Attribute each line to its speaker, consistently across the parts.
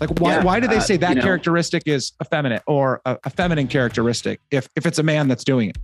Speaker 1: Like why
Speaker 2: Yeah,
Speaker 1: why do they
Speaker 2: uh,
Speaker 1: say that
Speaker 2: you know-
Speaker 1: characteristic is effeminate or a, a feminine characteristic if if it's a man that's doing it?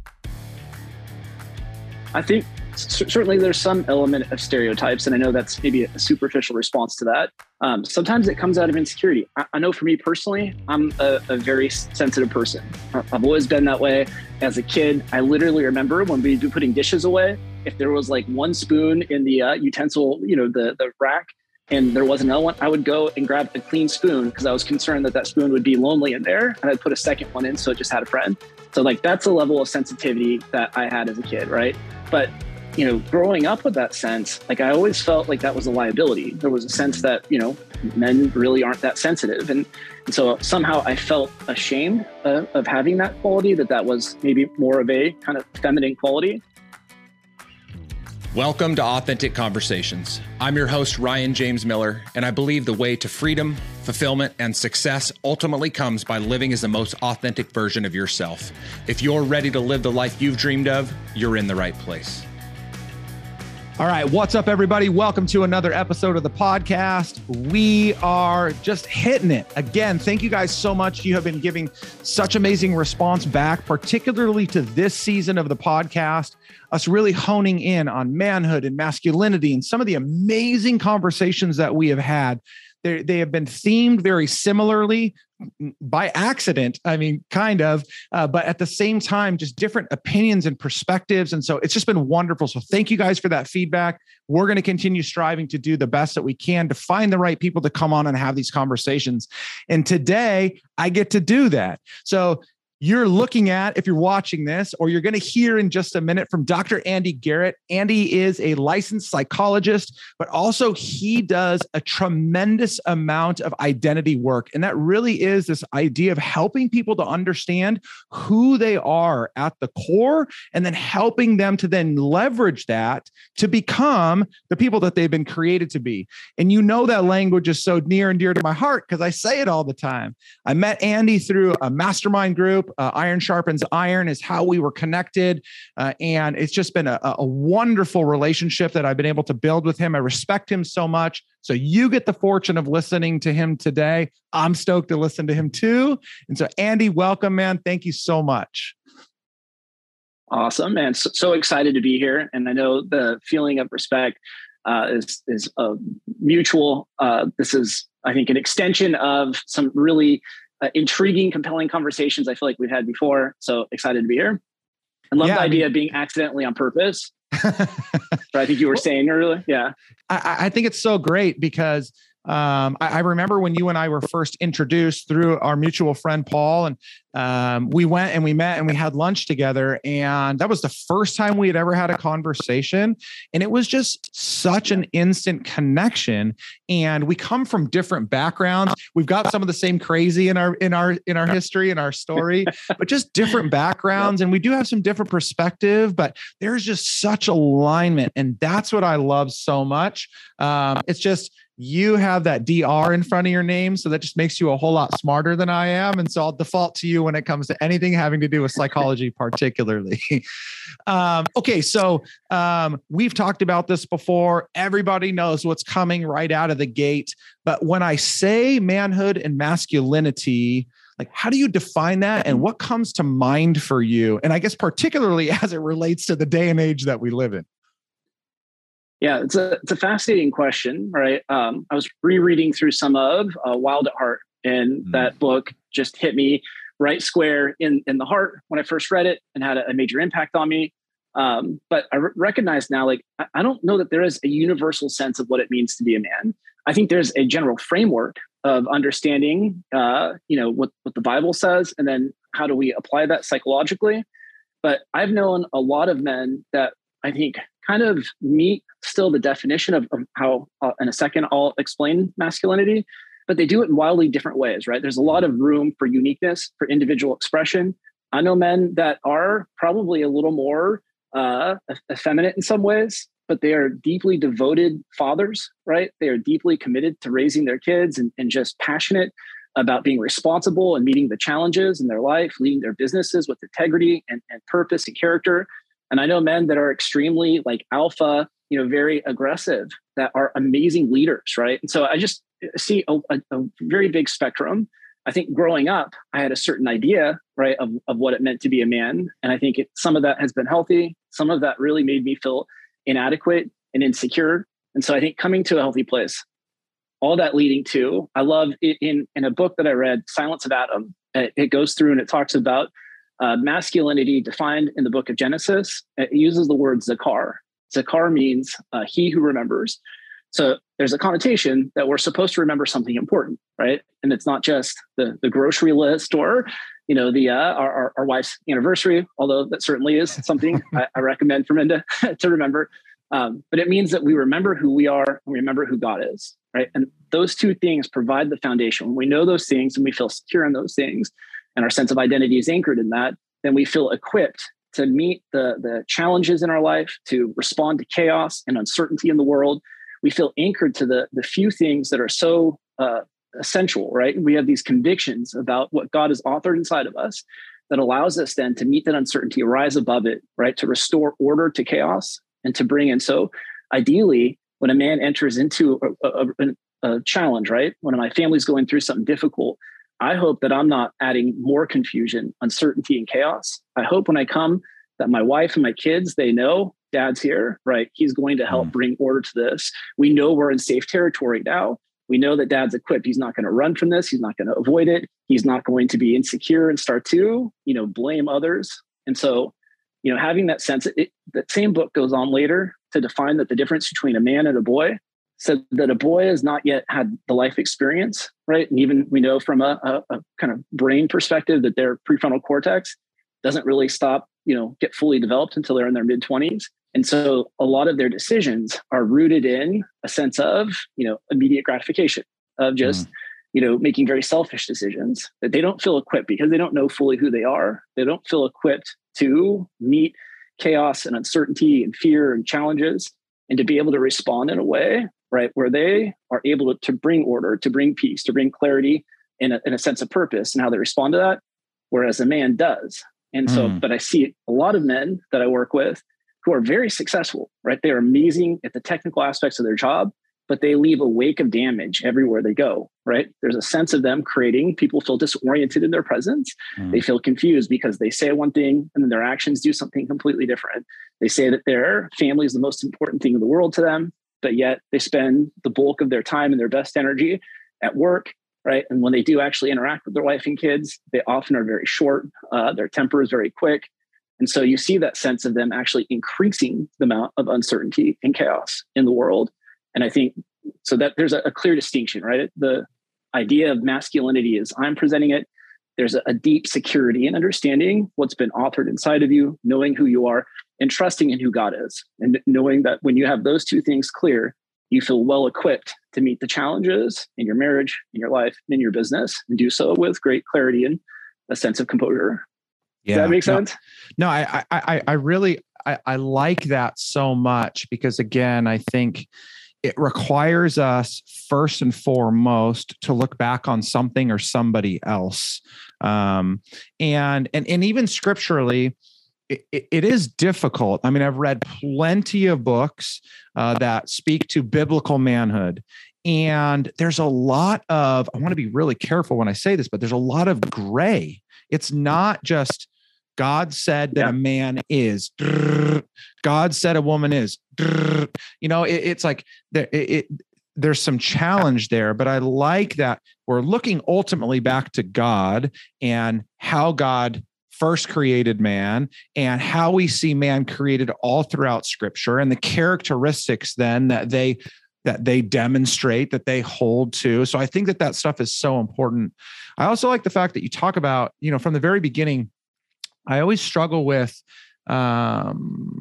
Speaker 2: I think certainly there's some element of stereotypes, and I know that's maybe a superficial response to that. Um, sometimes it comes out of insecurity. I, I know for me personally, I'm a, a very sensitive person. I've always been that way. As a kid, I literally remember when we'd be putting dishes away, if there was like one spoon in the uh, utensil, you know, the the rack. And there was another one. I would go and grab a clean spoon because I was concerned that that spoon would be lonely in there, and I'd put a second one in so it just had a friend. So like that's a level of sensitivity that I had as a kid, right? But you know, growing up with that sense, like I always felt like that was a liability. There was a sense that you know men really aren't that sensitive, and, and so somehow I felt ashamed uh, of having that quality. That that was maybe more of a kind of feminine quality.
Speaker 3: Welcome to Authentic Conversations. I'm your host, Ryan James Miller, and I believe the way to freedom, fulfillment, and success ultimately comes by living as the most authentic version of yourself. If you're ready to live the life you've dreamed of, you're in the right place.
Speaker 1: All right, what's up, everybody? Welcome to another episode of the podcast. We are just hitting it again. Thank you guys so much. You have been giving such amazing response back, particularly to this season of the podcast. Us really honing in on manhood and masculinity and some of the amazing conversations that we have had. They, they have been themed very similarly by accident. I mean, kind of, uh, but at the same time, just different opinions and perspectives. And so it's just been wonderful. So thank you guys for that feedback. We're going to continue striving to do the best that we can to find the right people to come on and have these conversations. And today I get to do that. So you're looking at, if you're watching this, or you're going to hear in just a minute from Dr. Andy Garrett. Andy is a licensed psychologist, but also he does a tremendous amount of identity work. And that really is this idea of helping people to understand who they are at the core and then helping them to then leverage that to become the people that they've been created to be. And you know that language is so near and dear to my heart because I say it all the time. I met Andy through a mastermind group. Uh, iron sharpens iron is how we were connected. Uh, and it's just been a, a wonderful relationship that I've been able to build with him. I respect him so much. So you get the fortune of listening to him today. I'm stoked to listen to him too. And so, Andy, welcome, man. Thank you so much.
Speaker 2: Awesome, and So, so excited to be here, and I know the feeling of respect uh, is is uh, mutual. Uh, this is, I think, an extension of some really uh, intriguing, compelling conversations I feel like we've had before. So excited to be here. I love
Speaker 1: Yeah,
Speaker 2: the
Speaker 1: I
Speaker 2: idea
Speaker 1: mean-
Speaker 2: of being accidentally on purpose. But I think you were saying earlier, yeah.
Speaker 1: I, I think it's so great because um, I, I remember when you and I were first introduced through our mutual friend Paul, and um, we went and we met and we had lunch together, and that was the first time we had ever had a conversation, and it was just such an instant connection. And we come from different backgrounds. We've got some of the same crazy in our in our in our history and our story, but just different backgrounds, and we do have some different perspective. But there's just such alignment, and that's what I love so much. Um, it's just you have that DR in front of your name. So that just makes you a whole lot smarter than I am. And so I'll default to you when it comes to anything having to do with psychology, particularly. um, okay. So um, we've talked about this before. Everybody knows what's coming right out of the gate. But when I say manhood and masculinity, like how do you define that and what comes to mind for you? And I guess particularly as it relates to the day and age that we live in.
Speaker 2: Yeah, it's a it's a fascinating question, right? Um, I was rereading through some of uh, Wild at Heart, and
Speaker 3: Mm.
Speaker 2: that book just hit me right square in in the heart when I first read it, and had a, a major impact on me. Um, but I recognize now, like I, I don't know that there is a universal sense of what it means to be a man. I think there's a general framework of understanding, uh, you know, what what the Bible says, and then how do we apply that psychologically. But I've known a lot of men that I think kind of meet still the definition of, of how, uh, in a second, I'll explain masculinity, but they do it in wildly different ways, right? There's a lot of room for uniqueness, for individual expression. I know men that are probably a little more uh, effeminate in some ways, but they are deeply devoted fathers, right? They are deeply committed to raising their kids and, and just passionate about being responsible and meeting the challenges in their life, leading their businesses with integrity and, and purpose and character. And I know men that are extremely like alpha, you know, very aggressive, that are amazing leaders, right? And so I just see a, a, a, very big spectrum. I think growing up, I had a certain idea, right, of, of what it meant to be a man. And I think it, some of that has been healthy. Some of that really made me feel inadequate and insecure. And so I think coming to a healthy place, all that leading to, I love it in, in a book that I read, Silence of Adam, it, it goes through and it talks about uh, masculinity defined in the book of Genesis. It uses the word Zakar. Zakar means uh, he who remembers. So there's a connotation that we're supposed to remember something important, right? And it's not just the, the grocery list or, you know, the uh, our, our, our wife's anniversary, although that certainly is something I, I, recommend for men to, to remember. Um, but it means that we remember who we are and we remember who God is, right? And those two things provide the foundation. When we know those things and we feel secure in those things, and our sense of identity is anchored in that, then we feel equipped to meet the, the challenges in our life, to respond to chaos and uncertainty in the world, we feel anchored to the the few things that are so uh, essential right? We have these convictions about what god has authored inside of us that allows us then to meet that uncertainty rise above it right? To restore order to chaos and to bring in. So ideally when a man enters into a, a, a, challenge right? When my family's going through something difficult i hope that i'm not adding more confusion uncertainty and chaos i hope when i come that my wife and my kids they know dad's here, right? He's going to help mm. bring order to this. We know we're in safe territory now. We know that dad's equipped. He's not going to run from this. He's not going to avoid it. He's not going to be insecure and start to, you know, blame others. And so, you know, having that sense, it, that same book goes on later to define that the difference between a man and a boy said that a boy has not yet had the life experience, right? And even we know from a, a, a kind of brain perspective that their prefrontal cortex doesn't really stop, you know, get fully developed until they're in their mid 20s. And so a lot of their decisions are rooted in a sense of, you know, immediate gratification of just, mm. you know, making very selfish decisions that they don't feel equipped because they don't know fully who they are. They don't feel equipped to meet chaos and uncertainty and fear and challenges and to be able to respond in a way, right, where they are able to, to bring order, to bring peace, to bring clarity in a, in a sense of purpose and how they respond to that. Whereas a man does. And so, mm. but I see a lot of men that I work with who are very successful, right? They're amazing at the technical aspects of their job, but they leave a wake of damage everywhere they go, right? There's a sense of them creating, people feel disoriented in their presence. Mm. They feel confused because they say one thing and then their actions do something completely different. They say that their family is the most important thing in the world to them, but yet they spend the bulk of their time and their best energy at work, right? And when they do actually interact with their wife and kids, they often are very short. Uh, their temper is very quick. And so you see that sense of them actually increasing the amount of uncertainty and chaos in the world. And I think so that there's a, a clear distinction, right? The idea of masculinity is I'm presenting it. There's a, a deep security and understanding what's been authored inside of you, knowing who you are, and trusting in who God is. And knowing that when you have those two things clear, you feel well equipped to meet the challenges in your marriage, in your life, in your business, and do so with great clarity and a sense of composure. Yeah. Does that make sense?
Speaker 1: No, no I, I, I really, I, I like that so much because again, I think it requires us first and foremost to look back on something or somebody else. Um, and, and, and even scripturally, it, it is difficult. I mean, I've read plenty of books uh, that speak to biblical manhood. And there's a lot of, I want to be really careful when I say this, but there's a lot of gray. It's not just God said that yeah. a man is. God said a woman is. You know, it, it's like there, it, it, there's some challenge there, but I like that we're looking ultimately back to God and how God first created man and how we see man created all throughout scripture and the characteristics then that they that they demonstrate that they hold to. So i think that that stuff is so important. I also like the fact that you talk about you know from the very beginning I always struggle with um,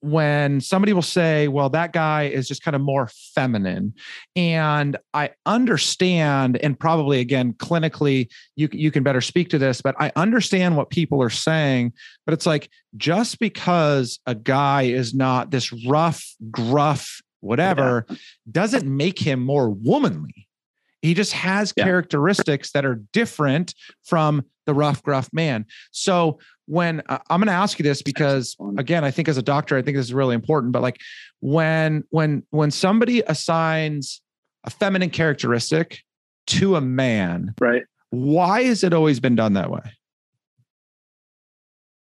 Speaker 1: when somebody will say, well, that guy is just kind of more feminine. And I understand, and probably again, clinically, you, you can better speak to this, but I understand what people are saying. But it's like just because a guy is not this rough, gruff, whatever, yeah. doesn't make him more womanly. He just has yeah. characteristics that are different from the rough, gruff man. So when uh, I'm going to ask you this because again, I think as a doctor, I think this is really important. But like when when when somebody assigns a feminine characteristic to a man.
Speaker 2: Right.
Speaker 1: Why has it always been done that way?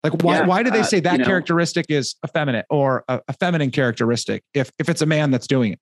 Speaker 1: Like why, yeah, why do they uh, say that characteristic know, is effeminate or a, a feminine characteristic if if it's a man that's doing it?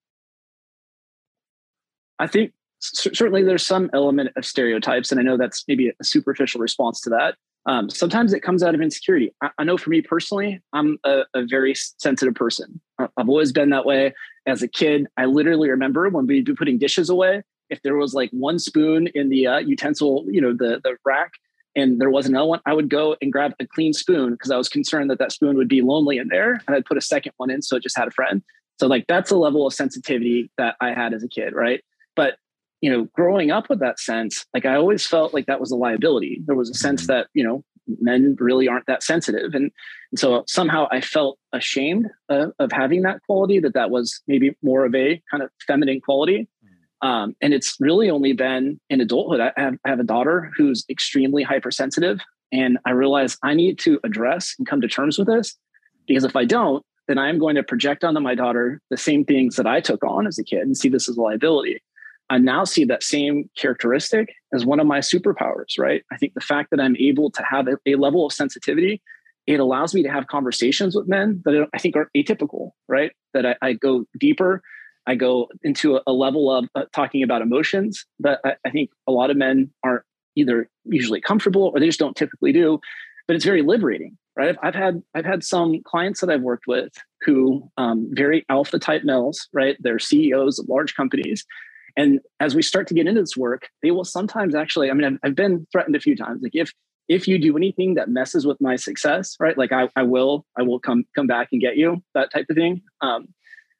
Speaker 2: I think certainly there's some element of stereotypes, and I know that's maybe a superficial response to that. Um, sometimes it comes out of insecurity. I, I know for me personally, I'm a, a, very sensitive person. I've always been that way. As a kid, I literally remember when we'd be putting dishes away, if there was like one spoon in the uh, utensil, you know, the the rack, and there was another one, I would go and grab a clean spoon because I was concerned that that spoon would be lonely in there, and I'd put a second one in so it just had a friend. So like that's a level of sensitivity that I had as a kid, right? But you know, growing up with that sense, like I always felt like that was a liability. There was a sense mm-hmm. that, you know, men really aren't that sensitive. And, and so somehow I felt ashamed uh, of having that quality, that that was maybe more of a kind of feminine quality. Mm. Um, and it's really only been in adulthood. I have, I have a daughter who's extremely hypersensitive. And I realize I need to address and come to terms with this because if I don't, then I'm going to project onto my daughter the same things that I took on as a kid and see this as a liability. I now see that same characteristic as one of my superpowers, right? I think the fact that I'm able to have a, level of sensitivity, it allows me to have conversations with men that I think are atypical, right? That I, I go deeper, I go into a, a level of uh, talking about emotions that I, I think a lot of men aren't either usually comfortable or they just don't typically do. But it's very liberating, right? I've, I've had I've had some clients that I've worked with who um, very alpha type males, right? They're CEOs of large companies and as we start to get into this work, they will sometimes actually, I mean, I've, I've been threatened a few times. Like if if you do anything that messes with my success, right? Like I, I will, I will come come back and get you, that type of thing. Um,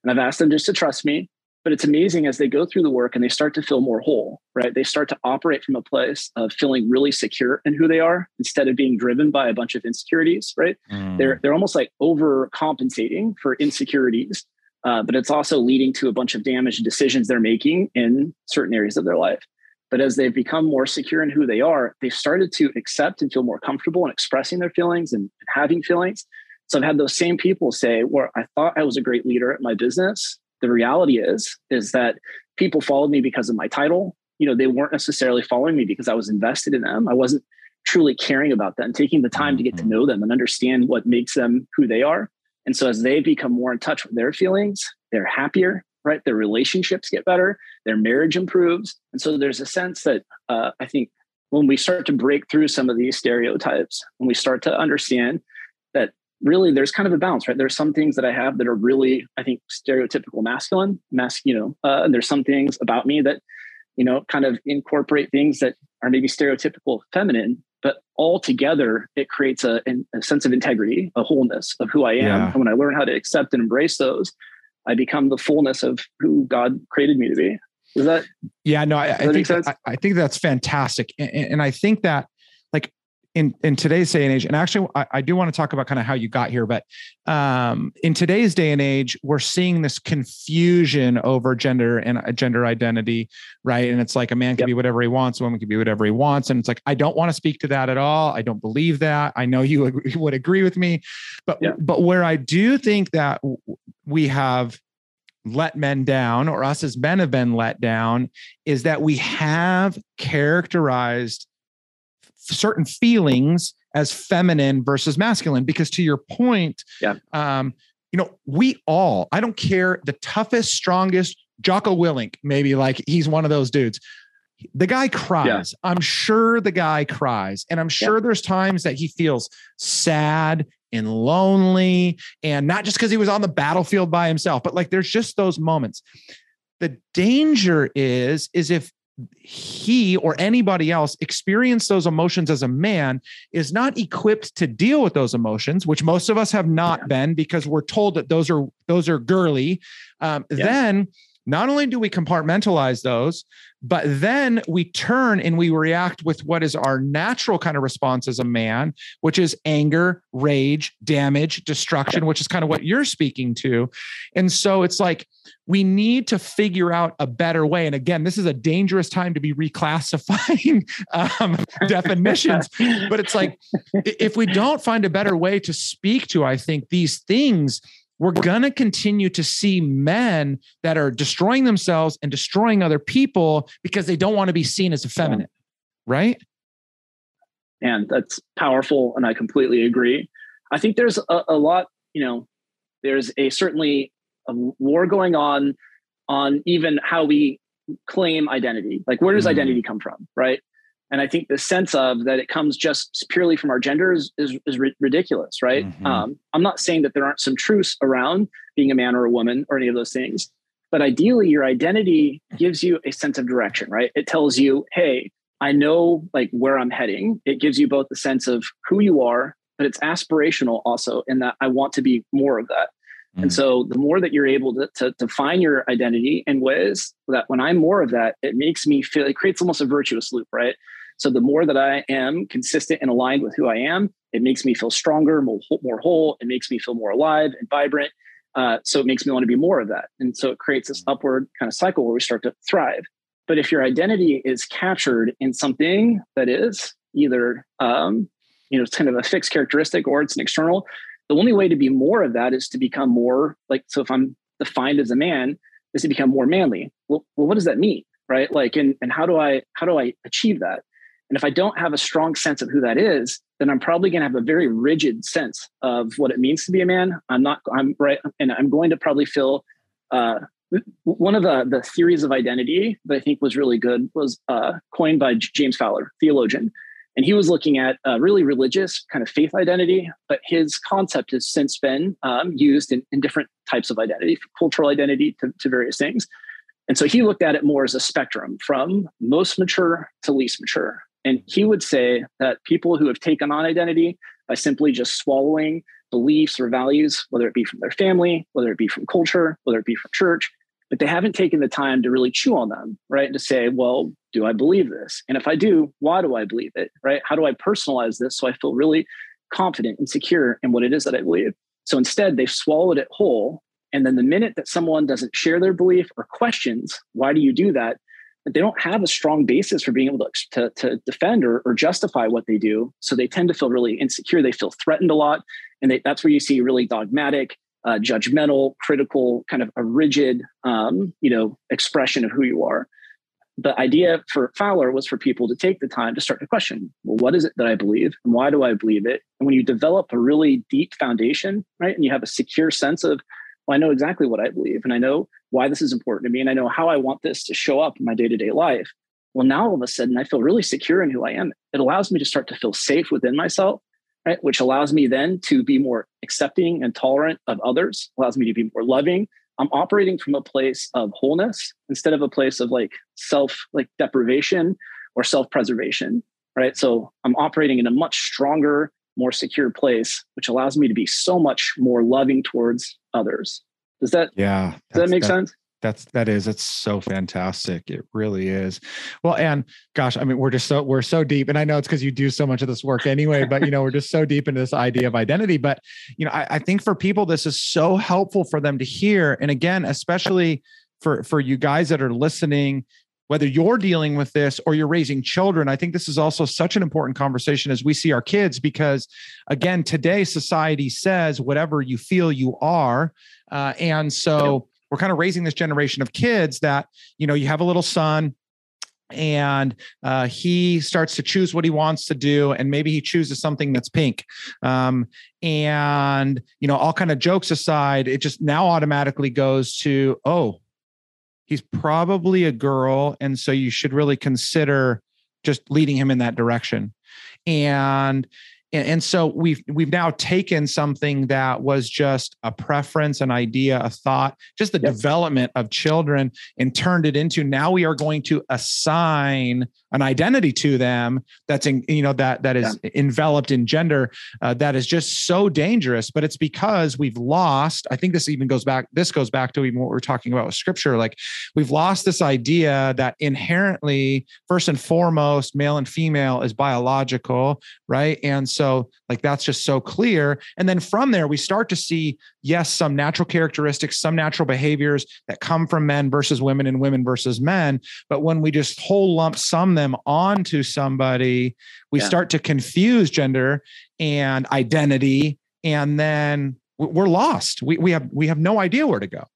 Speaker 2: and I've asked them just to trust me. But it's amazing as they go through the work and they start to feel more whole, right? They start to operate from a place of feeling really secure in who they are instead of being driven by a bunch of insecurities, right? Mm. They're they're almost like overcompensating for insecurities uh, but it's also leading to a bunch of damage decisions they're making in certain areas of their life. But as they've become more secure in who they are, they've started to accept and feel more comfortable in expressing their feelings and having feelings. So I've had those same people say, "Well, I thought I was a great leader at my business. The reality is, is that people followed me because of my title. You know, they weren't necessarily following me because I was invested in them. I wasn't truly caring about them, taking the time to get to mm-hmm. know them and understand what makes them who they are. And so as they become more in touch with their feelings, they're happier, right? Their relationships get better, their marriage improves. And so there's a sense that uh, I think when we start to break through some of these stereotypes, when we start to understand that really there's kind of a balance, right? There's some things that I have that are really, I think, stereotypical masculine, mas- you know, uh, and there's some things about me that, you know, kind of incorporate things that are maybe stereotypical feminine but all together it creates a, a, sense of integrity a wholeness of who i am. Yeah. and when i learn how to accept and embrace those i become the fullness of who god created me to be. Is that
Speaker 1: yeah no i, I think I, I, think that's fantastic. And, and i think that in in today's day and age and actually I, I do want to talk about kind of how you got here but um, in today's day and age we're seeing this confusion over gender and uh, gender identity right and it's like a man can yep. be whatever he wants a woman can be whatever he wants and it's like i don't want to speak to that at all i don't believe that i know you would agree with me but yep. but where i do think that we have let men down or us as men have been let down is that we have characterized certain feelings as feminine versus masculine. Because to your point
Speaker 2: yeah. um,
Speaker 1: you know we all i don't care the toughest strongest jocko willink maybe like he's one of those dudes. The guy cries. Yeah. i'm sure the guy cries. And i'm sure yeah. there's times that he feels sad and lonely and not just because he was on the battlefield by himself but like there's just those moments. The danger is is if he or anybody else experience those emotions as a man is not equipped to deal with those emotions which most of us have not yeah. been because we're told that those are those are girly um, yeah. then not only do we compartmentalize those, but then we turn and we react with what is our natural kind of response as a man, which is anger, rage, damage, destruction, which is kind of what you're speaking to. And so it's like we need to figure out a better way. And again, this is a dangerous time to be reclassifying um, definitions, but it's like if we don't find a better way to speak to, I think, these things we're going to continue to see men that are destroying themselves and destroying other people because they don't want to be seen as effeminate, right?
Speaker 2: And that's powerful. And I completely agree. I think there's a, a lot, you know, there's a certainly a war going on on even how we claim identity. Like, where does mm-hmm. identity come from, right? And I think the sense of that it comes just purely from our gender is, is, is ridiculous, right? Mm-hmm. Um, I'm not saying that there aren't some truths around being a man or a woman or any of those things, but ideally, your identity gives you a sense of direction, right? It tells you, hey, I know like where I'm heading. It gives you both the sense of who you are, but it's aspirational also in that I want to be more of that. And mm. so the more that you're able to, to, find your identity in ways that when I'm more of that, it makes me feel, it creates almost a virtuous loop, right? So the more that I am consistent and aligned with who I am, it makes me feel stronger, more, more whole. It makes me feel more alive and vibrant. Uh, so it makes me want to be more of that. And so it creates this upward kind of cycle where we start to thrive. But if your identity is captured in something that is either, um, you know, it's kind of a fixed characteristic or it's an external, the only way to be more of that is to become more like, so if I'm defined as a man, is to become more manly. Well, well what does that mean? Right. Like, and, and how do I, how do I achieve that? And if I don't have a strong sense of who that is, then I'm probably going to have a very rigid sense of what it means to be a man. I'm not, I'm right. And I'm going to probably feel, uh, one of the, the theories of identity that I think was really good was uh, coined by James Fowler, theologian. And he was looking at really religious kind of faith identity, but his concept has since been um, used in, in, different types of identity, cultural identity to, to various things. And so he looked at it more as a spectrum from most mature to least mature. And he would say that people who have taken on identity by simply just swallowing beliefs or values, whether it be from their family, whether it be from culture, whether it be from church, but they haven't taken the time to really chew on them, right? And to say, well, do I believe this? And if I do, why do I believe it, right? How do I personalize this so I feel really confident and secure in what it is that I believe? So instead, they've swallowed it whole. And then the minute that someone doesn't share their belief or questions, why do you do that? They don't have a strong basis for being able to, to, to defend or, or, justify what they do. So they tend to feel really insecure. They feel threatened a lot. And they, that's where you see really dogmatic, uh, judgmental, critical, kind of a rigid, um, you know, expression of who you are. The idea for Fowler was for people to take the time to start to question, well, what is it that I believe and why do I believe it? And when you develop a really deep foundation, right, and you have a secure sense of well, I know exactly what I believe and I know why this is important to me and I know how I want this to show up in my day to day life. Well, now all of a sudden I feel really secure in who I am. It allows me to start to feel safe within myself, right? Which allows me then to be more accepting and tolerant of others, allows me to be more loving. I'm operating from a place of wholeness instead of a place of like self like deprivation or self preservation, right? So I'm operating in a much stronger, more secure place, which allows me to be so much more loving towards others. Does that
Speaker 1: yeah?
Speaker 2: Does that make that, sense?
Speaker 1: That's that is it's so fantastic. It really is. Well, and gosh, I mean, we're just so we're so deep, and I know it's because you do so much of this work anyway. but you know, we're just so deep into this idea of identity. But you know, I, I think for people, this is so helpful for them to hear. And again, especially for for you guys that are listening whether you're dealing with this or you're raising children i think this is also such an important conversation as we see our kids because again today society says whatever you feel you are uh, and so we're kind of raising this generation of kids that you know you have a little son and uh, he starts to choose what he wants to do and maybe he chooses something that's pink. Um, and you know all kind of jokes aside it just now automatically goes to oh he's probably a girl and so you should really consider just leading him in that direction. And and so we've we've now taken something that was just a preference an idea a thought just the yep. development of children and turned it into now we are going to assign an identity to them that's in you know that that is yeah. enveloped in gender uh, that is just so dangerous but it's because we've lost i think this even goes back this goes back to even what we're talking about with scripture like we've lost this idea that inherently first and foremost male and female is biological right and so like that's just so clear and then from there we start to see yes some natural characteristics some natural behaviors that come from men versus women and women versus men but when we just whole lump sum them onto somebody we yeah. start to confuse gender and identity and then we're lost. We we have we have no idea where to go.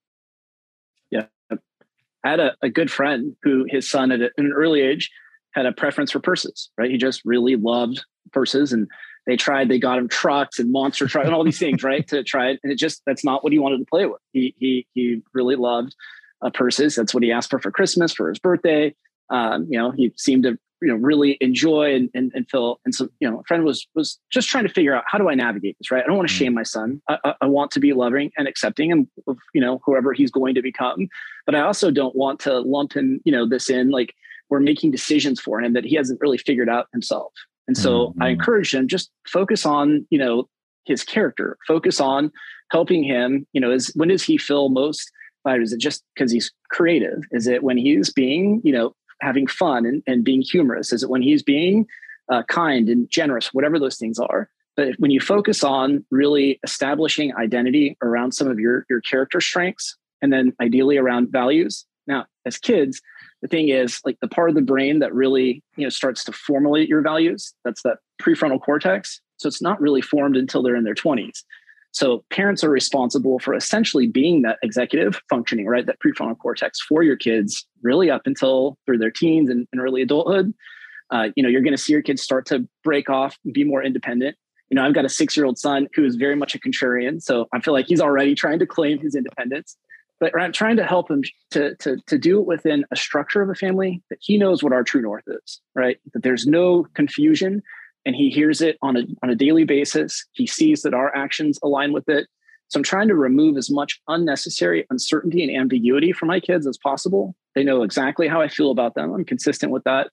Speaker 2: Yeah, I had a, a good friend who his son at an early age had a preference for purses. Right, he just really loved purses, and they tried. They got him trucks and monster trucks and all these things, right, to try it. And it just that's not what he wanted to play with. He he he really loved uh, purses. That's what he asked for for Christmas for his birthday. Um, you know, he seemed to you know really enjoy and, and, and feel and so you know a friend was was just trying to figure out how do i navigate this right i don't want to mm. shame my son I, I, I, want to be loving and accepting and you know whoever he's going to become but i also don't want to lump him you know this in like we're making decisions for him that he hasn't really figured out himself and so mm-hmm. i encourage him just focus on you know his character focus on helping him you know is when does he feel most is it just because he's creative is it when he's being you know having fun and, and being humorous? Is it when he's being uh, kind and generous, whatever those things are? But when you focus on really establishing identity around some of your, your character strengths and then ideally around values. Now, as kids, the thing is like the part of the brain that really you know starts to formulate your values that's that prefrontal cortex so it's not really formed until they're in their 20s so parents are responsible for essentially being that executive functioning, right? That prefrontal cortex for your kids, really up until through their teens and, and early adulthood. Uh, you know, you're going to see your kids start to break off, be more independent. You know, I've got a six-year-old son who is very much a contrarian, so I feel like he's already trying to claim his independence. But I'm trying to help him to, to, to do it within a structure of a family that he knows what our true north is, right? That there's no confusion and he hears it on a on a daily basis. He sees that our actions align with it. So I'm trying to remove as much unnecessary uncertainty and ambiguity from my kids as possible. They know exactly how I feel about them. I'm consistent with that,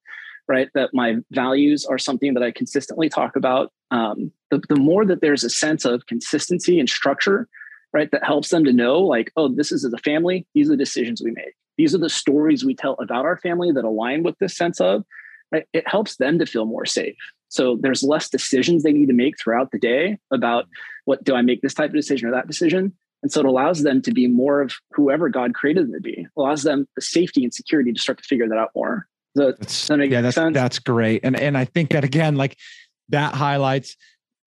Speaker 2: right? That my values are something that I consistently talk about. Um, the, the more that there's a sense of consistency and structure, right, that helps them to know, like, oh, this is a family, these are the decisions we make. These are the stories we tell about our family that align with this sense of, right? It helps them to feel more safe. So there's less decisions they need to make throughout the day about what do I make this type of decision or that decision. And so it allows them to be more of whoever God created them to be, it allows them the safety and security to start to figure that out more. Does
Speaker 1: that, that yeah, that's, sense? that's great. And, and I think that again, like that highlights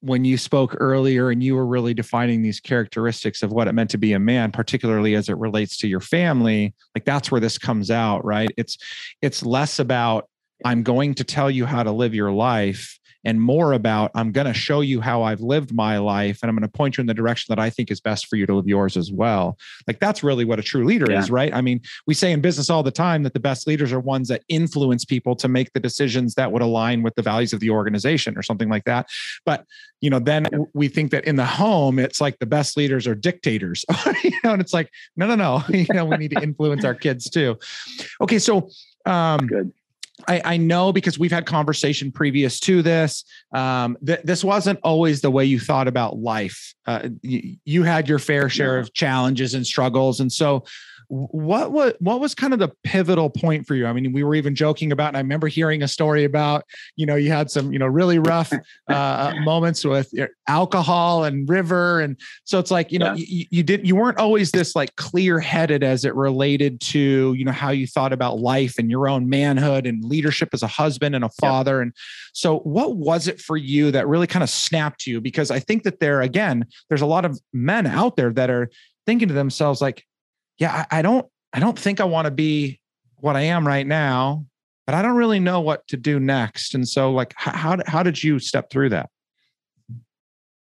Speaker 1: when you spoke earlier and you were really defining these characteristics of what it meant to be a man particularly as it relates to your family like that's where this comes out right? It's it's less about i'm going to tell you how to live your life and more about I'm going to show you how I've lived my life and I'm going to point you in the direction that I think is best for you to live yours as well. Like that's really what a true leader yeah. is, right? I mean, we say in business all the time that the best leaders are ones that influence people to make the decisions that would align with the values of the organization or something like that. But, you know, then we think that in the home, it's like the best leaders are dictators, you know, and it's like, no, no, no, you know, we need to influence our kids too. Okay. So, um, Good. I, I, know because we've had conversation previous to this. Um, th- this wasn't always the way you thought about life. Uh, y- you had your fair share yeah. of challenges and struggles, and so what was what was kind of the pivotal point for you? I mean, we were even joking about, and I remember hearing a story about, you know, you had some, you know, really rough uh, moments with alcohol and river, and so it's like, you know, yeah. you, you did you weren't always this like clear headed as it related to, you know, how you thought about life and your own manhood and leadership as a husband and a father, yeah. and so what was it for you that really kind of snapped you? Because I think that there again, there's a lot of men out there that are thinking to themselves like yeah, I, I don't, I don't think I want to be what I am right now, but I don't really know what to do next. And so, like, how how did you step through that?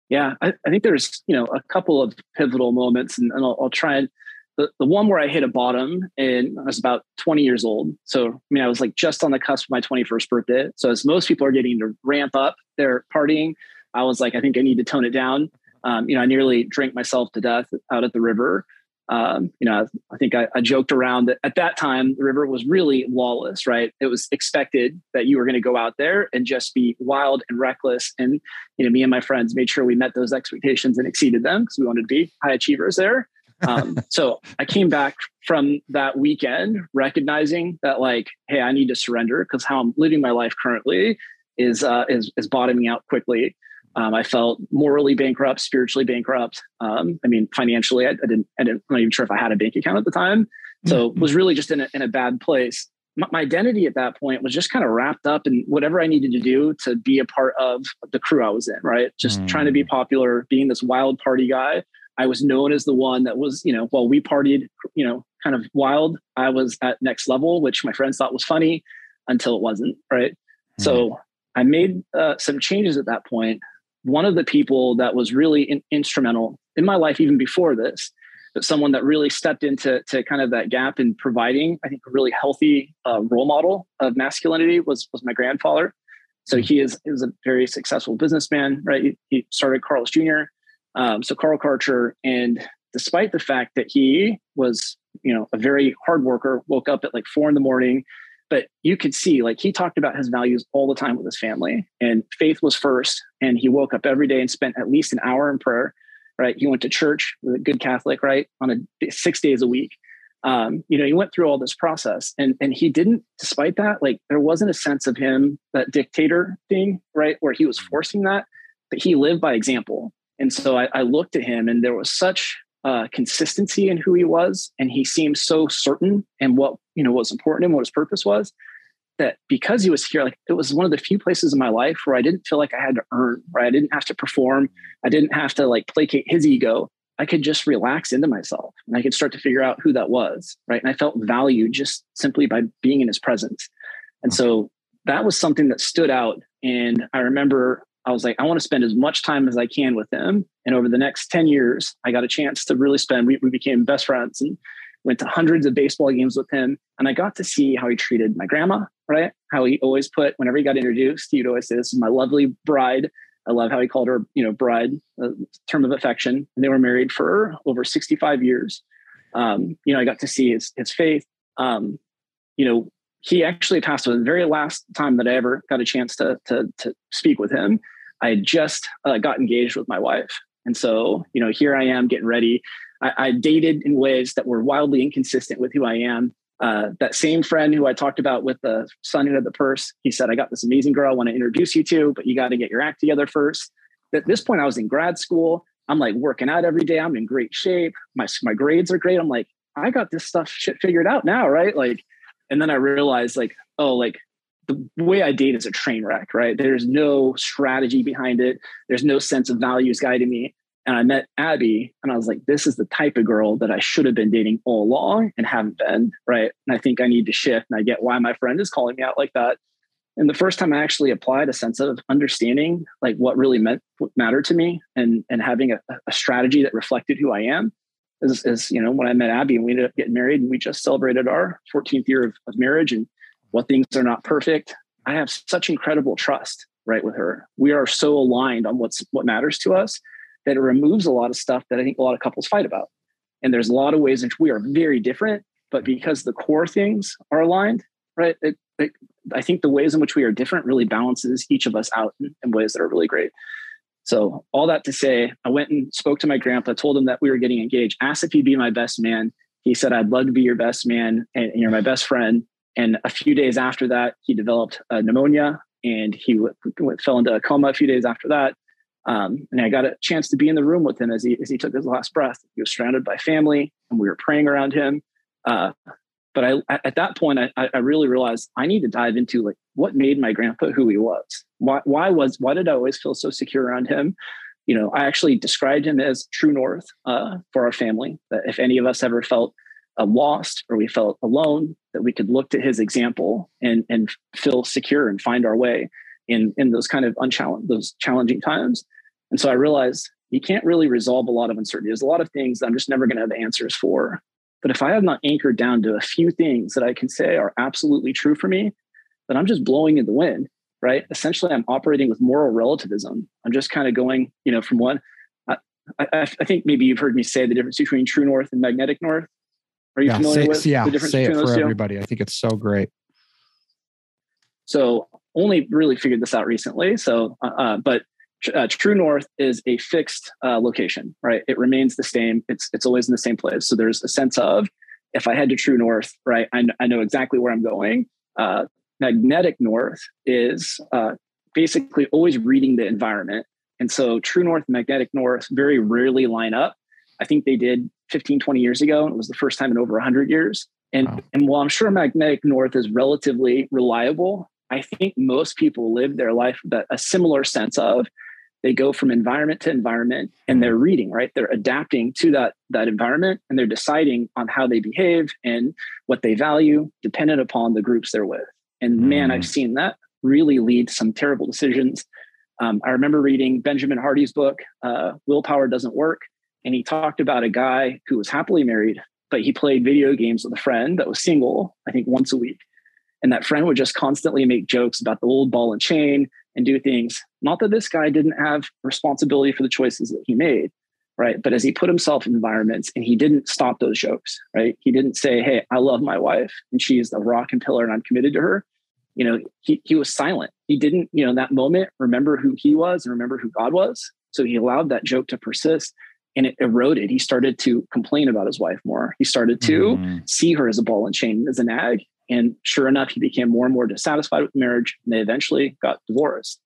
Speaker 2: Yeah, I, I think there's you know a couple of pivotal moments, and, and I'll, I'll, try and the, the one where I hit a bottom, and I was about 20 years old. So I mean, I was like just on the cusp of my 21st birthday. So as most people are getting to ramp up their partying, I was like, I think I need to tone it down. Um, you know, I nearly drank myself to death out at the river um, you know, I think I, I, joked around that at that time the river was really lawless, right? It was expected that you were going to go out there and just be wild and reckless. And you know, me and my friends made sure we met those expectations and exceeded them because we wanted to be high achievers there. Um, so I came back from that weekend recognizing that, like, hey, I need to surrender because how I'm living my life currently is uh, is is bottoming out quickly. Um, I felt morally bankrupt, spiritually bankrupt. Um, I mean, financially, I, I, didn't, I didn't, I'm not even sure if I had a bank account at the time. So mm-hmm. was really just in a, in a bad place. My, my, identity at that point was just kind of wrapped up in whatever I needed to do to be a part of the crew I was in, right? Just mm-hmm. trying to be popular, being this wild party guy I was known as the one that was, you know, while we partied, you know, kind of wild, I was at next level, which my friends thought was funny until it wasn't. Right. Mm-hmm. So I made uh, some changes at that point. One of the people that was really in, instrumental in my life, even before this, but someone that really stepped into to kind of that gap in providing, I think, a really healthy uh, role model of masculinity was was my grandfather. So he is he was a very successful businessman, right? He, he started Carl's Jr. Um, so Carl Karcher, and despite the fact that he was, you know, a very hard worker, woke up at like four in the morning, but you could see like he talked about his values all the time with his family, and faith was first. And he woke up every day and spent at least an hour in prayer right? He went to church with a good Catholic, right? On a six days a week. Um, you know, he went through all this process and and he didn't, despite that, like there wasn't a sense of him, that dictator thing, right? Where he was forcing that, but he lived by example. And so I, I looked at him and there was such uh, consistency in who he was. And he seemed so certain and what, you know, was important and what his purpose was that because he was here, like it was one of the few places in my life where I didn't feel like I had to earn, right? I didn't have to perform. I didn't have to like placate his ego. I could just relax into myself and I could start to figure out who that was, right? And I felt valued just simply by being in his presence. And so that was something that stood out. And I remember I was like, I want to spend as much time as I can with him. And over the next 10 years, I got a chance to really spend, we, we became best friends and went to hundreds of baseball games with him. And I got to see how he treated my grandma, right? How he always put, whenever he got introduced, he'd always say, This is my lovely bride. I love how he called her, you know, bride, a term of affection. And they were married for over 65 years. Um, you know, I got to see his his faith. Um, you know, he actually passed away the very last time that I ever got a chance to to, to speak with him. I had just uh, got engaged with my wife, and so you know, here I am getting ready. I, I dated in ways that were wildly inconsistent with who I am. Uh, that same friend who I talked about with the signing of the purse, he said, I got this amazing girl I want to introduce you to, but you got to get your act together first. At this point, I was in grad school. I'm like working out every day. I'm in great shape. My, my grades are great. I'm like, I got this stuff shit figured out now, right? Like, and then I realized, like, oh, like the way I date is a train wreck, right? There's no strategy behind it. There's no sense of values guiding me. And I met Abby and I was like, this is the type of girl that I should have been dating all along and haven't been. Right. And I think I need to shift. And I get why my friend is calling me out like that. And the first time I actually applied a sense of understanding like what really meant what mattered to me and and having a, a strategy that reflected who I am is, is, you know, when I met Abby and we ended up getting married and we just celebrated our 14th year of, of marriage and what things are not perfect. I have such incredible trust right with her. We are so aligned on what's what matters to us that it removes a lot of stuff that I think a lot of couples fight about. And there's a lot of ways in which we are very different, but mm-hmm. because the core things are aligned, right? It, it, I think the ways in which we are different really balances each of us out in, in ways that are really great. So all that to say, I went and spoke to my grandpa, told him that we were getting engaged, asked if he'd be my best man. He said, I'd love to be your best man and you're my best friend. And a few days after that, he developed pneumonia and he w- w- fell into a coma a few days after that. Um, and I got a chance to be in the room with him as he as he took his last breath. He was surrounded by family, and we were praying around him. Uh, but I, at that point, I, I really realized I need to dive into like what made my grandpa who he was. Why, why was why did I always feel so secure around him? You know, I actually described him as true north uh, for our family. That if any of us ever felt uh, Uh, lost or we felt alone, that we could look to his example and and feel secure and find our way in in those kind of unchallenged those challenging times. And so I realized you can't really resolve a lot of uncertainty. There's a lot of things I'm just never going to have answers for. But if I have not anchored down to a few things that I can say are absolutely true for me, then I'm just blowing in the wind, right? Essentially, I'm operating with moral relativism. I'm just kind of going, you know, from one. I, I think maybe you've heard me say the difference between true north and magnetic north. Are you
Speaker 1: yeah,
Speaker 2: familiar
Speaker 1: say,
Speaker 2: with
Speaker 1: yeah,
Speaker 2: the difference
Speaker 1: say
Speaker 2: between
Speaker 1: it
Speaker 2: those
Speaker 1: for
Speaker 2: two?
Speaker 1: everybody. I think it's so great.
Speaker 2: So only really figured this out recently. So, uh, uh but uh, True North is a fixed uh, location, right? It remains the same. It's it's always in the same place. So there's a sense of if I head to True North, right, I, I know exactly where I'm going. Uh, magnetic North is uh, basically always reading the environment. And so True North and Magnetic North very rarely line up. I think they did 15, 20 years ago. And it was the first time in over 100 years. And, wow. and while I'm sure Magnetic North is relatively reliable, I think most people live their life with a similar sense of they go from environment to environment and they're reading right they're adapting to that that environment and they're deciding on how they behave and what they value dependent upon the groups they're with and man i've mm. seen that really lead to some terrible decisions um, i remember reading benjamin hardy's book uh, willpower doesn't work and he talked about a guy who was happily married but he played video games with a friend that was single i think once a week and that friend would just constantly make jokes about the old ball and chain and do things. Not that this guy didn't have responsibility for the choices that he made, right? But as he put himself in environments and he didn't stop those jokes, right? He didn't say, Hey, I love my wife and she's the rock and pillar and I'm committed to her. You know, he, he was silent. He didn't, you know, in that moment, remember who he was and remember who God was. So he allowed that joke to persist and it eroded. He started to complain about his wife more. He started to mm-hmm. see her as a ball and chain, as a nag. And sure enough, he became more and more dissatisfied with the marriage, and they eventually got divorced.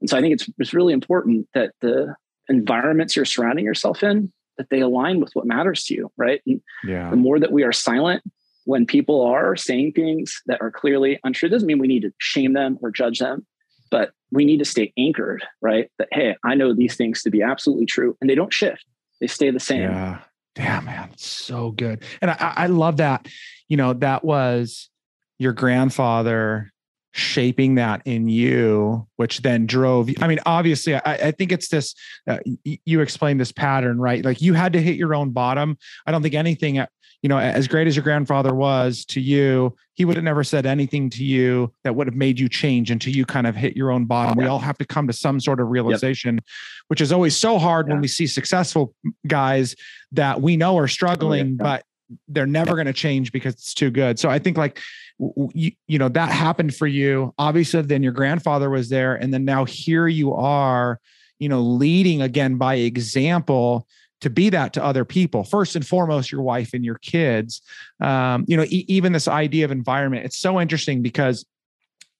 Speaker 2: And so I think it's it's really important that the environments you're surrounding yourself in that they align with what matters to you, right? And yeah. the more that we are silent when people are saying things that are clearly untrue, doesn't mean we need to shame them or judge them, but we need to stay anchored, right? That hey, I know these things to be absolutely true, and they don't shift; they stay the same.
Speaker 1: Yeah, damn man, so good, and I, I love that. You know, that was your grandfather shaping that in you, which then drove. I mean, obviously, I, I think it's this. Uh, you explained this pattern, right? Like you had to hit your own bottom. I don't think anything, uh, you know, as great as your grandfather was to you, he would have never said anything to you that would have made you change until you kind of hit your own bottom. Yeah. We all have to come to some sort of realization, yep. which is always so hard yeah. when we see successful guys that we know are struggling, oh, yeah. but they're never going to change because it's too good. So I think like you, you know that happened for you. Obviously then your grandfather was there and then now here you are you know leading again by example to be that to other people. First and foremost your wife and your kids. Um, you know e- even this idea of environment it's so interesting because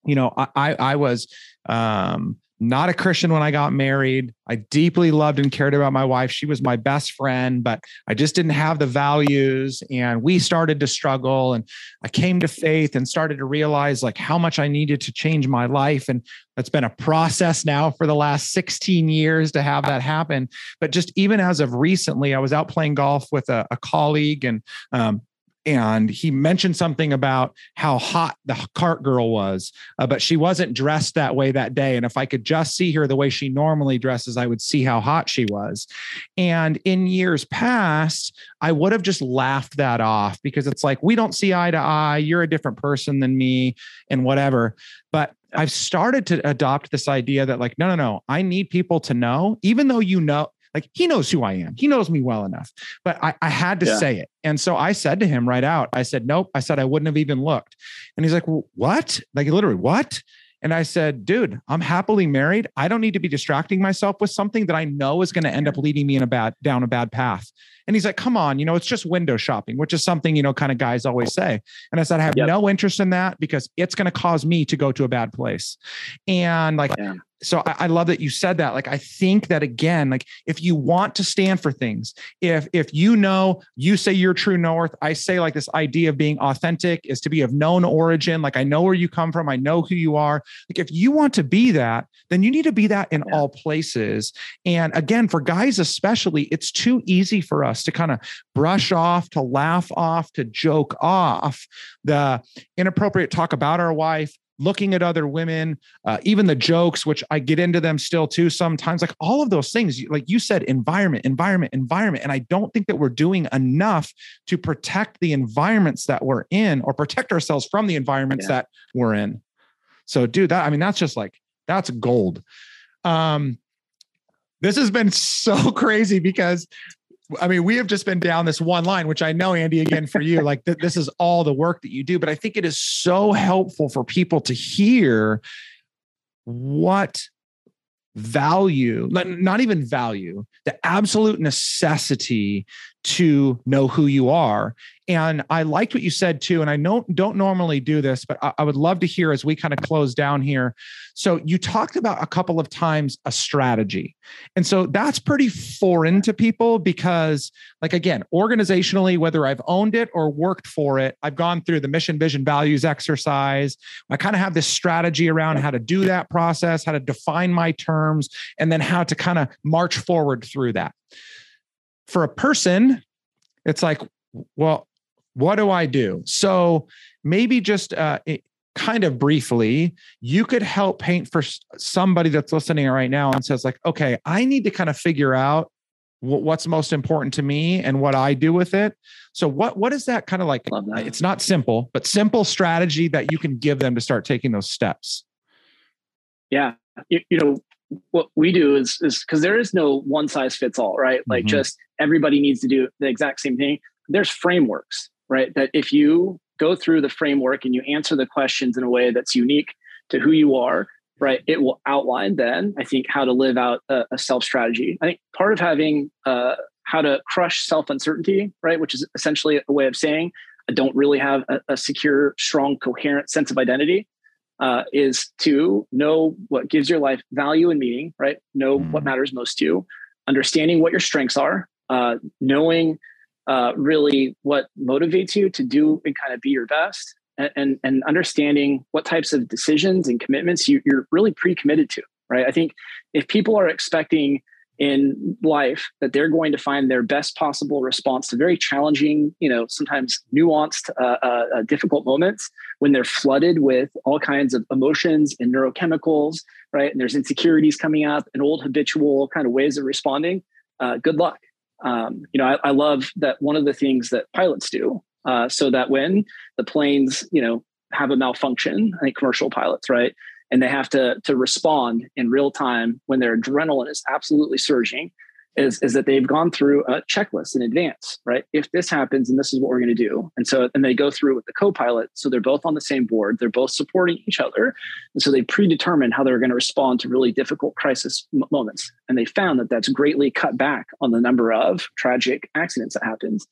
Speaker 1: you know i i was um not a Christian when I got married. I deeply loved and cared about my wife. She was my best friend, but I just didn't have the values. And we started to struggle. And I came to faith and started to realize like how much I needed to change my life. And that's been a process now for the last 16 years to have that happen. But just even as of recently, I was out playing golf with a, a colleague and um, and he mentioned something about how hot the cart girl was, uh, but she wasn't dressed that way that day. And if I could just see her the way she normally dresses, I would see how hot she was. And in years past, I would have just laughed that off because it's like, we don't see eye to eye. You're a different person than me and whatever. But I've started to adopt this idea that, like, no, no, no, I need people to know, even though you know, like he knows who I am. He knows me well enough, but I, I had to yeah. say it. And so I said to him right out, I said, nope. I said, I wouldn't have even looked. And he's like, well, what? Like literally, what? And I said, dude, I'm happily married. I don't need to be distracting myself with something that I know is going to end up leading me in a bad down a bad path. And he's like, come on, you know, it's just window shopping, which is something, you know, kind of guys always say. And I said, I have yep. no interest in that because it's going to cause me to go to a bad place. And like, yeah so I, I, love that you said that. Like i think that again like if you want to stand for things if if you know you say you're true north i say like this idea of being authentic is to be of known origin. Like i know where you come from. I know who you are. Like if you want to be that then you need to be that in yeah. all places. And again for guys especially it's too easy for us to kind of brush off to laugh off to joke off. The inappropriate talk about our wife looking at other women, uh, even the jokes, which I get into them still too sometimes, like all of those things, like you said, environment, environment, environment. And I don't think that we're doing enough to protect the environments that we're in or protect ourselves from the environments yeah. that we're in. So, dude, that, I mean, that's just like, that's gold. Um, this has been so crazy because I mean, we have just been down this one line, which I know, Andy, again, for you, like th- this is all the work that you do. But I think it is so helpful for people to hear what value, not even value, the absolute necessity to know who you are. And I liked what you said too. And I don't don't normally do this, but I, I, would love to hear as we kind of close down here. So you talked about a couple of times a strategy. And so that's pretty foreign to people because, like again, organizationally, whether I've owned it or worked for it, I've gone through the mission, vision, values exercise. I kind of have this strategy around how to do that process, how to define my terms, and then how to kind of march forward through that for a person, it's like, well, what do I do? So maybe just uh, kind of briefly, you could help paint for somebody that's listening right now and says, like, okay, I need to kind of figure out what's most important to me and what I do with it. So what what is that kind of like? It's not simple, but simple strategy that you can give them to start taking those steps.
Speaker 2: Yeah, you, you know, what we do is is because there is no one size fits all, right? Like mm-hmm. just everybody needs to do the exact same thing. There's frameworks, right? That if you go through the framework and you answer the questions in a way that's unique to who you are, right? It will outline then, I think, how to live out a, a self strategy. I think part of having uh, how to crush self uncertainty, right? Which is essentially a way of saying I don't really have a, a secure, strong, coherent sense of identity uh, is to know what gives your life value and meaning, right? Know mm. what matters most to you, understanding what your strengths are, uh, knowing uh, really what motivates you to do and kind of be your best, and, and, and understanding what types of decisions and commitments you, you're really pre-committed to, right? I think if people are expecting in life that they're going to find their best possible response to very challenging, you know, sometimes nuanced, uh, uh, uh, difficult moments when they're flooded with all kinds of emotions and neurochemicals, right? And there's insecurities coming up and old habitual kind of ways of responding. Uh, good luck. Um, you know, I, I, love that one of the things that pilots do, uh, so that when the planes, you know, have a malfunction, I think commercial pilots, right? and they have to to respond in real time when their adrenaline is absolutely surging is, is that they've gone through a checklist in advance, right? If this happens, and this is what we're going to do. And so, and they go through with the co-pilot. So they're both on the same board. They're both supporting each other. And so they predetermine how they're going to respond to really difficult crisis m- moments. And they found that that's greatly cut back on the number of tragic accidents that happens,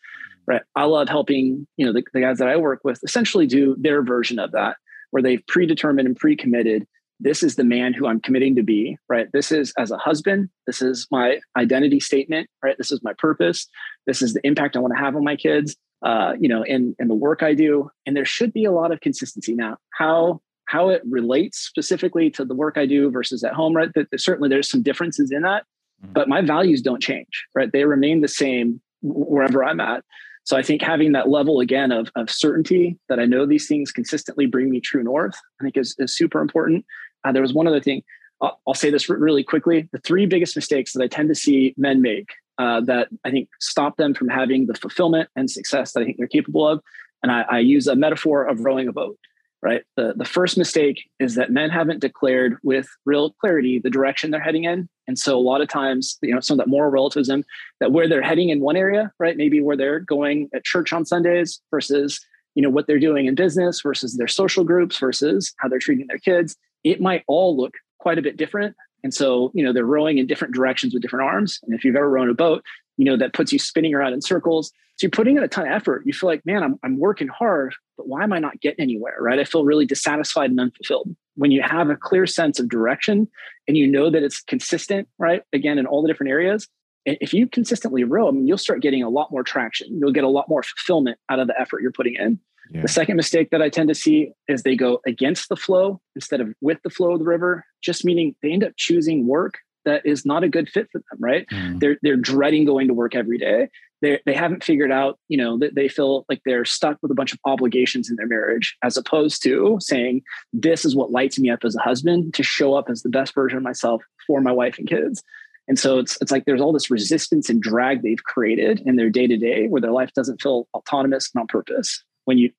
Speaker 2: right? I love helping, you know, the, the guys that I work with essentially do their version of that where they've predetermined and pre-committed this is the man who I'm committing to be, right? This is as a husband, this is my identity statement, right? This is my purpose. This is the impact I want to have on my kids, uh, you know, in, in the work I do. And there should be a lot of consistency now. How how it relates specifically to the work I do versus at home, right? That certainly there's some differences in that, mm-hmm. but my values don't change, right? They remain the same wherever I'm at. So I think having that level again of, of certainty that I know these things consistently bring me true north, I think is, is super important. Uh, there was one other thing. I'll, I'll, say this really quickly. The three biggest mistakes that I tend to see men make uh, that I think stop them from having the fulfillment and success that I think they're capable of. And I, I use a metaphor of rowing a boat right? The, the first mistake is that men haven't declared with real clarity the direction they're heading in. And so a lot of times, you know, some of that moral relativism that where they're heading in one area, right? Maybe where they're going at church on Sundays versus, you know, what they're doing in business versus their social groups versus how they're treating their kids. It might all look quite a bit different. And so, you know, they're rowing in different directions with different arms. And if you've ever rowed a boat, you know, that puts you spinning around in circles. So you're putting in a ton of effort. You feel like, man, I'm, I'm working hard, but why am I not getting anywhere? Right. I feel really dissatisfied and unfulfilled. When you have a clear sense of direction and you know that it's consistent, right? Again, in all the different areas, if you consistently row, I mean, you'll start getting a lot more traction. You'll get a lot more fulfillment out of the effort you're putting in. Yeah. The second mistake that I tend to see is they go against the flow instead of with the flow of the river, just meaning they end up choosing work that is not a good fit for them, right? Mm. They're they're dreading going to work every day. They they haven't figured out, you know, that they feel like they're stuck with a bunch of obligations in their marriage, as opposed to saying, "This is what lights me up as a husband to show up as the best version of myself for my wife and kids." And so it's it's like there's all this resistance and drag they've created in their day to day, where their life doesn't feel autonomous and on purpose. When you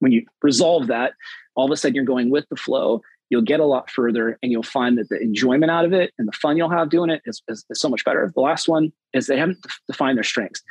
Speaker 2: when you resolve that, all of a sudden you're going with the flow you'll get a lot further and you'll find that the enjoyment out of it and the fun you'll have doing it is, is, is so much better. The last one is they haven't defined their strengths.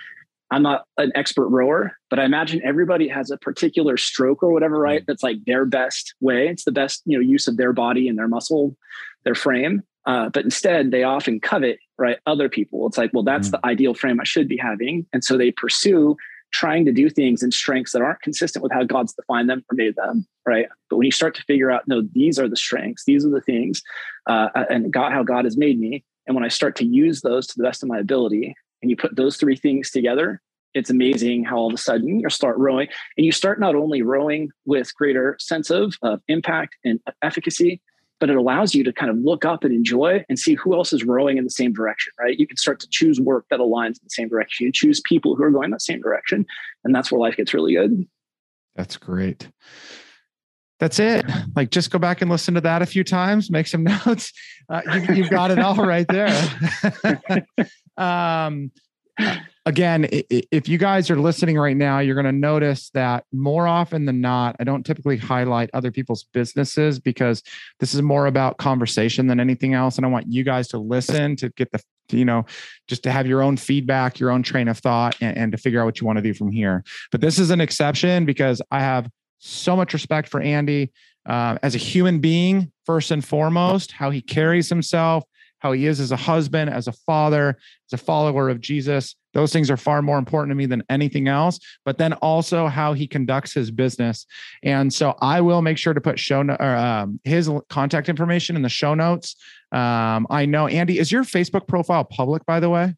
Speaker 2: I'm not an expert rower, but I imagine everybody has a particular stroke or whatever, right? Mm. That's like their best way. It's the best, you know, use of their body and their muscle, their frame. Uh, but instead, they often covet right? Other people. It's like, well, that's mm-hmm. the ideal frame I should be having. And so they pursue trying to do things in strengths that aren't consistent with how God's defined them or made them, right? But when you start to figure out, no, these are the strengths, these are the things, uh, and God, how God has made me, and when I start to use those to the best of my ability, and you put those three things together, it's amazing how all of a sudden you start rowing, and you start not only rowing with greater sense of, of impact and efficacy, but it allows you to kind of look up and enjoy and see who else is rowing in the same direction, right? You can start to choose work that aligns in the same direction. You choose people who are going that same direction. And that's where life gets really good.
Speaker 1: That's great. That's it. Like just go back and listen to that a few times, make some notes. Uh, you, have got it all right there. um, again, if you guys are listening right now, you're going to notice that more often than not, I don't typically highlight other people's businesses because this is more about conversation than anything else. And I want you guys to listen to get the, you know, just to have your own feedback, your own train of thought, and, and to figure out what you want to do from here. But this is an exception because I have so much respect for Andy uh, as a human being, first and foremost, how he carries himself, how he is as a husband, as a father, as a follower of Jesus. Those things are far more important to me than anything else. But then also how he conducts his business. And so I will make sure to put show no, or, um, his contact information in the show notes. Um, I know Andy, is your Facebook profile public, by the way?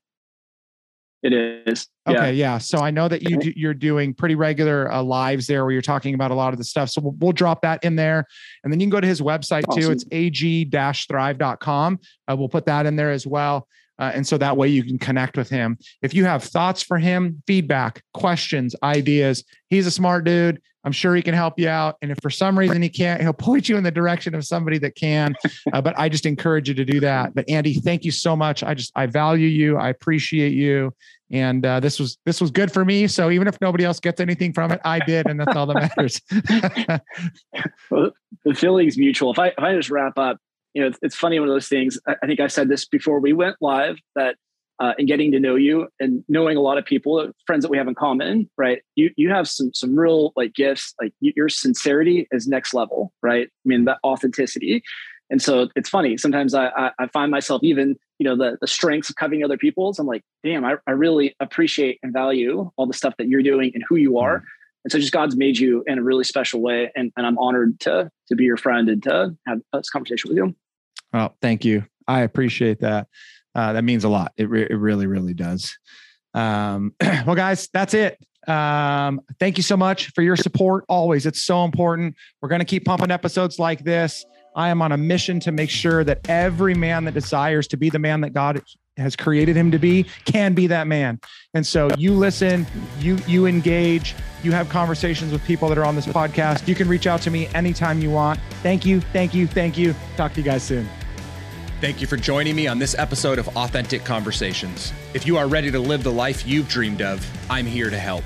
Speaker 2: It is.
Speaker 1: Okay, yeah. So I know that you do, you're doing pretty regular uh, lives there where you're talking about a lot of the stuff. So we'll, we'll drop that in there, and then you can go to his website awesome. too. It's ag-thrive.com. Uh, we'll put that in there as well. Uh, and so that way you can connect with him. If you have thoughts for him, feedback, questions, ideas, he's a smart dude. I'm sure he can help you out. And if for some reason he can't, he'll point you in the direction of somebody that can. Uh, but I just encourage you to do that. But Andy, thank you so much. I just I value you. I appreciate you. And uh, this was this was good for me. So even if nobody else gets anything from it, I did, and that's all that matters.
Speaker 2: well, the feeling's mutual. If I if I just wrap up, you know, it's, it's funny one of those things. I, I think I said this before we went live that uh, and getting to know you and knowing a lot of people, friends that we have in common, right? You you have some some real like gifts. Like your sincerity is next level, right? I mean that authenticity. And so it's funny. Sometimes I, I, I find myself even you know the the strengths of covering other people's. I'm like, damn, I, I really appreciate and value all the stuff that you're doing and who you are. Mm-hmm. And so just God's made you in a really special way, and, and I'm honored to to be your friend and to have this conversation with you.
Speaker 1: Well, thank you. I appreciate that. Uh, that means a lot. It, re- it really, really does. Um, well, guys, that's it. Um, thank you so much for your support. Always, it's so important. We're going to keep pumping episodes like this. I am on a mission to make sure that every man that desires to be the man that God has created him to be can be that man. And so you listen, you you engage, you have conversations with people that are on this podcast. You can reach out to me anytime you want. Thank you, thank you, thank you. Talk to you guys soon.
Speaker 3: Thank you for joining me on this episode of Authentic Conversations. If you are ready to live the life you've dreamed of, I'm here to help.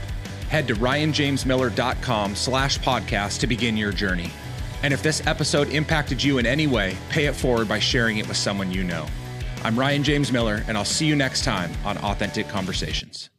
Speaker 3: Head to ryanjamesmiller.com slash podcast to begin your journey. And if this episode impacted you in any way, pay it forward by sharing it with someone you know. I'm Ryan James Miller, and I'll see you next time on Authentic Conversations.